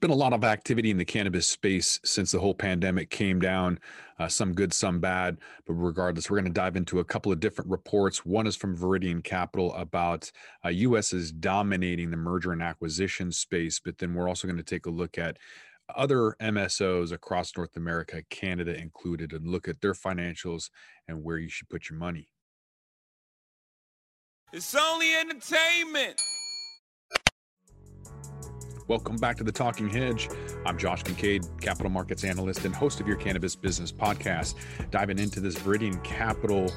been a lot of activity in the cannabis space since the whole pandemic came down, uh, some good, some bad. But regardless, we're going to dive into a couple of different reports. One is from Viridian Capital about uh, U.S. is dominating the merger and acquisition space, but then we're also going to take a look at other MSOs across North America, Canada included, and look at their financials and where you should put your money. It's only entertainment. Welcome back to the Talking Hedge. I'm Josh Kincaid, capital markets analyst and host of your cannabis business podcast, diving into this Viridian Capital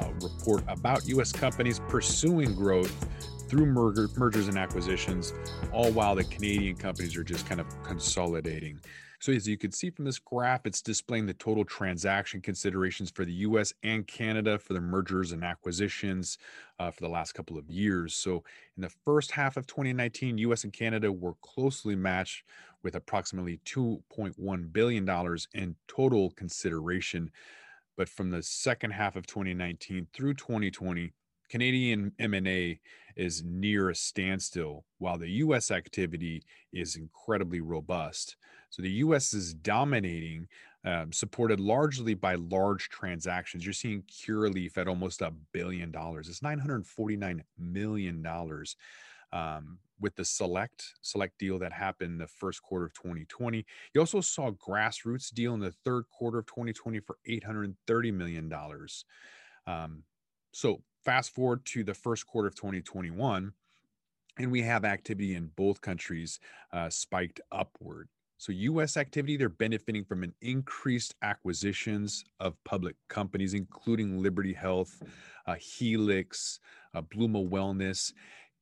uh, report about U.S. companies pursuing growth through merger, mergers and acquisitions, all while the Canadian companies are just kind of consolidating. So as you can see from this graph, it's displaying the total transaction considerations for the US and Canada for the mergers and acquisitions uh, for the last couple of years. So in the first half of 2019, US and Canada were closely matched with approximately $2.1 billion in total consideration. But from the second half of 2019 through 2020, Canadian M&A is near a standstill while the US activity is incredibly robust. So the US is dominating, um, supported largely by large transactions. You're seeing Curaleaf at almost a billion dollars. It's 949 million dollars. Um, with the select select deal that happened the first quarter of 2020 you also saw grassroots deal in the third quarter of 2020 for 830 million dollars um, so fast forward to the first quarter of 2021 and we have activity in both countries uh, spiked upward so, US activity, they're benefiting from an increased acquisitions of public companies, including Liberty Health, uh, Helix, uh, Bluma Wellness.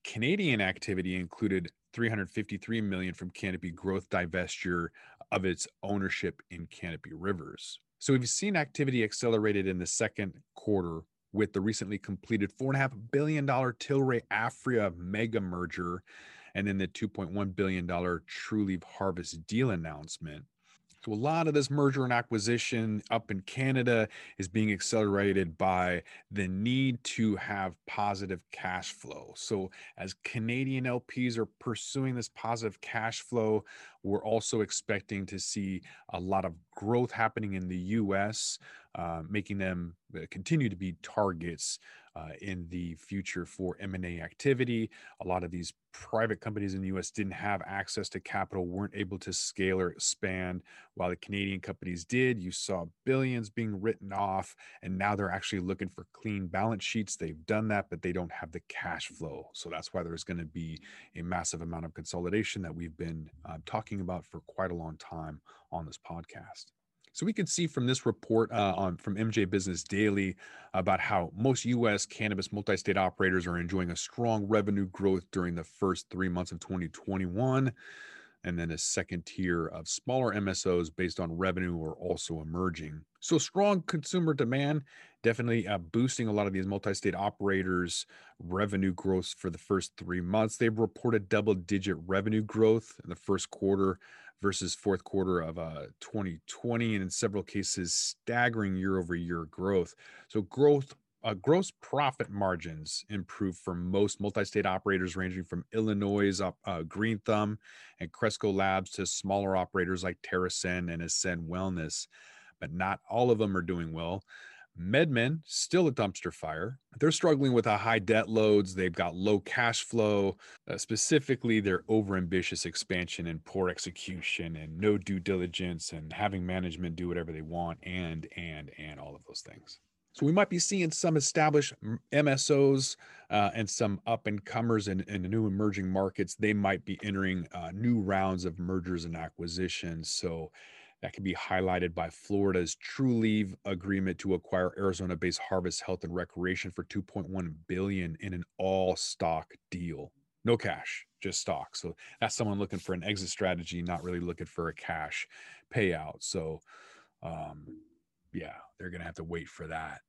Canadian activity included 353 million from Canopy Growth divestiture of its ownership in Canopy Rivers. So we've seen activity accelerated in the second quarter with the recently completed $4.5 billion Tilray Aphria mega merger and then the $2.1 billion Trulieve Harvest deal announcement. So, a lot of this merger and acquisition up in Canada is being accelerated by the need to have positive cash flow. So, as Canadian LPs are pursuing this positive cash flow, we're also expecting to see a lot of growth happening in the US, uh, making them uh, continue to be targets uh, in the future for M&A activity. A lot of these private companies in the US didn't have access to capital, weren't able to scale or expand, while the Canadian companies did. You saw billions being written off, and now they're actually looking for clean balance sheets. They've done that, but they don't have the cash flow. So that's why there's going to be a massive amount of consolidation that we've been uh, talking about for quite a long time on this podcast. So we can see from this report uh, on from MJ Business Daily about how most U.S. cannabis multi-state operators are enjoying a strong revenue growth during the first three months of 2021 and then a second tier of smaller MSOs based on revenue are also emerging. So strong consumer demand definitely uh, boosting a lot of these multi-state operators revenue growth for the first 3 months. They've reported double-digit revenue growth in the first quarter versus fourth quarter of uh, 2020, and in several cases, staggering year over year growth. So, growth. Uh, gross profit margins improved for most multi-state operators ranging from illinois uh, green thumb and cresco labs to smaller operators like terrascend and ascend wellness but not all of them are doing well MedMen, still a dumpster fire. They're struggling with a high debt loads. They've got low cash flow, uh, specifically their overambitious expansion and poor execution and no due diligence and having management do whatever they want and, and, and all of those things. So we might be seeing some established MSOs uh, and some up and comers in, in new emerging markets. They might be entering uh, new rounds of mergers and acquisitions. So that can be highlighted by Florida's Trulieve agreement to acquire Arizona-based Harvest Health and Recreation for 2.1 billion in an all-stock deal. No cash, just stock. So that's someone looking for an exit strategy, not really looking for a cash payout. So um, yeah, they're going to have to wait for that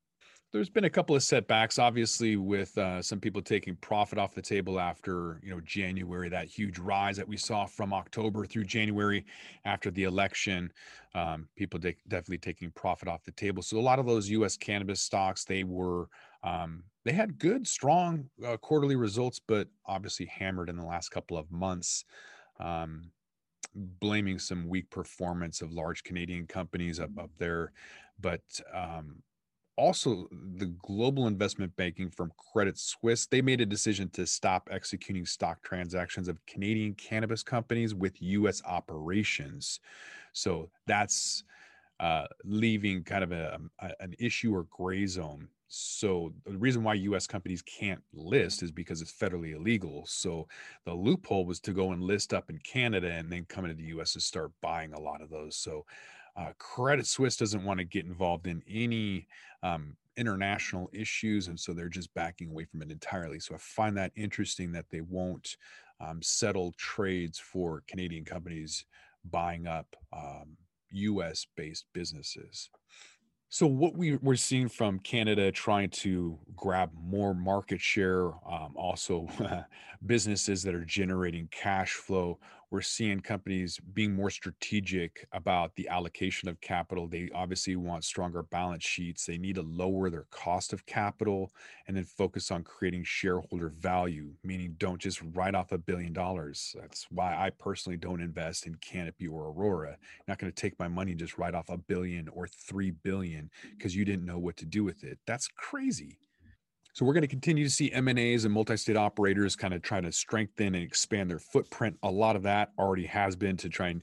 there's been a couple of setbacks obviously with uh, some people taking profit off the table after you know january that huge rise that we saw from october through january after the election. Um, people de- definitely taking profit off the table. So a lot of those us cannabis stocks they were um, they had good strong uh, quarterly results but obviously hammered in the last couple of months. Um, blaming some weak performance of large Canadian companies up up there, but um, also the global investment banking firm Credit Suisse, they made a decision to stop executing stock transactions of Canadian cannabis companies with US operations. So that's uh, leaving kind of a, a, an issue or gray zone. So the reason why US companies can't list is because it's federally illegal. So the loophole was to go and list up in Canada and then come into the US and start buying a lot of those. So uh, Credit Suisse doesn't want to get involved in any um, international issues, and so they're just backing away from it entirely. So I find that interesting that they won't um, settle trades for Canadian companies buying up um, U.S. based businesses. So what we we're seeing from Canada trying to grab more market share, um, also businesses that are generating cash flow. We're seeing companies being more strategic about the allocation of capital. They obviously want stronger balance sheets. They need to lower their cost of capital and then focus on creating shareholder value, meaning don't just write off a billion dollars. That's why I personally don't invest in Canopy or Aurora. I'm not going to take my money and just write off a billion or 3 billion because you didn't know what to do with it. That's crazy. So we're going to continue to see M&As and multi-state operators kind of try to strengthen and expand their footprint. A lot of that already has been to try and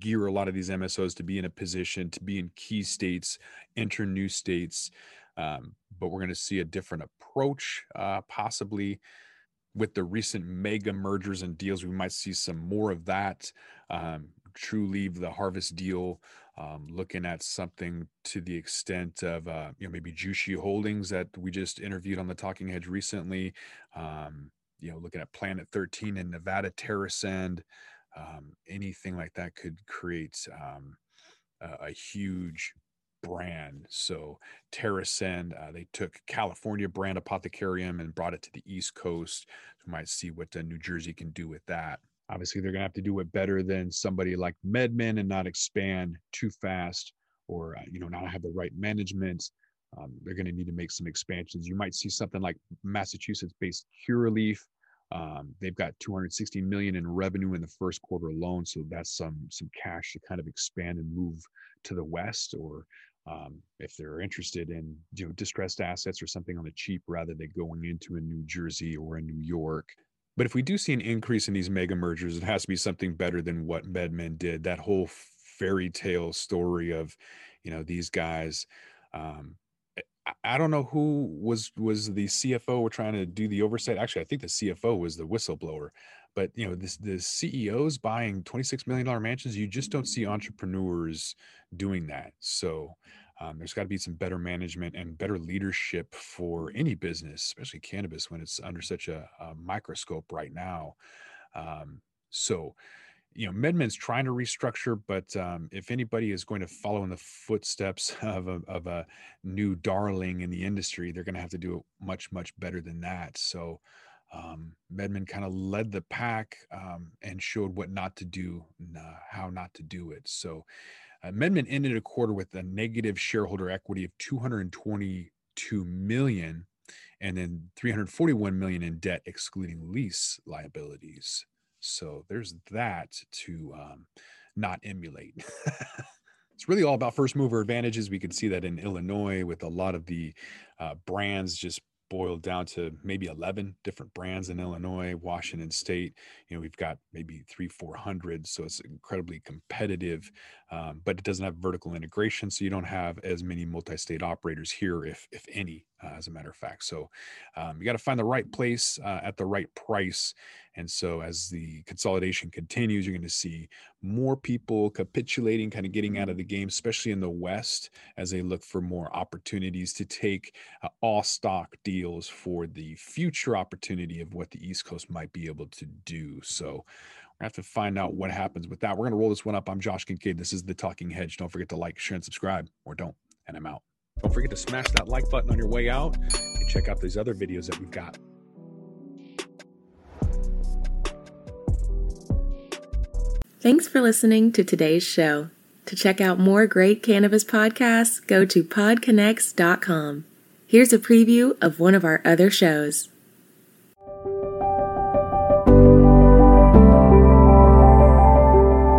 gear a lot of these MSOs to be in a position to be in key states, enter new states. Um, but we're going to see a different approach, uh, possibly with the recent mega mergers and deals. We might see some more of that. Um, Trulieve, the Harvest deal, um, looking at something to the extent of uh, you know maybe Jushi Holdings that we just interviewed on the Talking Hedge recently. Um, you know, looking at Planet 13 and Nevada TerrAscend, um, anything like that could create um, a, a, huge brand. So TerrAscend, uh, they took California brand Apothecarium and brought it to the East Coast. We might see what uh, New Jersey can do with that. Obviously, they're going to have to do it better than somebody like MedMen and not expand too fast or, uh, you know, not have the right management. Um, they're going to need to make some expansions. You might see something like Massachusetts-based Curaleaf. Um, they've got 260 million in revenue in the first quarter alone, so that's some some cash to kind of expand and move to the west. Or um, if they're interested in you know distressed assets or something on the cheap, rather than going into a New Jersey or a New York, but if we do see an increase in these mega mergers, it has to be something better than what MedMen did. That whole fairy tale story of, you know, these guys. Um, I don't know who was was the CFO. We're trying to do the oversight. Actually, I think the CFO was the whistleblower. But you know, this the CEOs buying twenty six million dollar mansions. You just don't see entrepreneurs doing that. So um, there's got to be some better management and better leadership for any business, especially cannabis, when it's under such a, a microscope right now. Um, so, you know, MedMen's trying to restructure, but um, if anybody is going to follow in the footsteps of a, of a new darling in the industry, they're going to have to do it much, much better than that. So, um, MedMen kind of led the pack um, and showed what not to do, uh, how not to do it. So, MedMen ended a quarter with a negative shareholder equity of 222 million and then 341 million in debt excluding lease liabilities. So there's that to um, not emulate. it's really all about first mover advantages. We can see that in Illinois with a lot of the uh, brands just boiled down to maybe 11 different brands in Illinois, Washington State. You know, we've got maybe three, 400. So it's incredibly competitive, um, but it doesn't have vertical integration. So you don't have as many multi state operators here, if, if any, uh, as a matter of fact. So um, you got to find the right place uh, at the right price. And so as the consolidation continues, you're going to see more people capitulating, kind of getting out of the game, especially in the West, as they look for more opportunities to take uh, all stock deals for the future opportunity of what the East Coast might be able to do. So have to find out what happens with that. We're going to roll this one up. I'm Josh Kincaid. This is the Talking Hedge. Don't forget to like, share, and subscribe, or don't. And I'm out. Don't forget to smash that like button on your way out and check out these other videos that we've got. Thanks for listening to today's show. To check out more great cannabis podcasts, go to podconnects.com. Here's a preview of one of our other shows.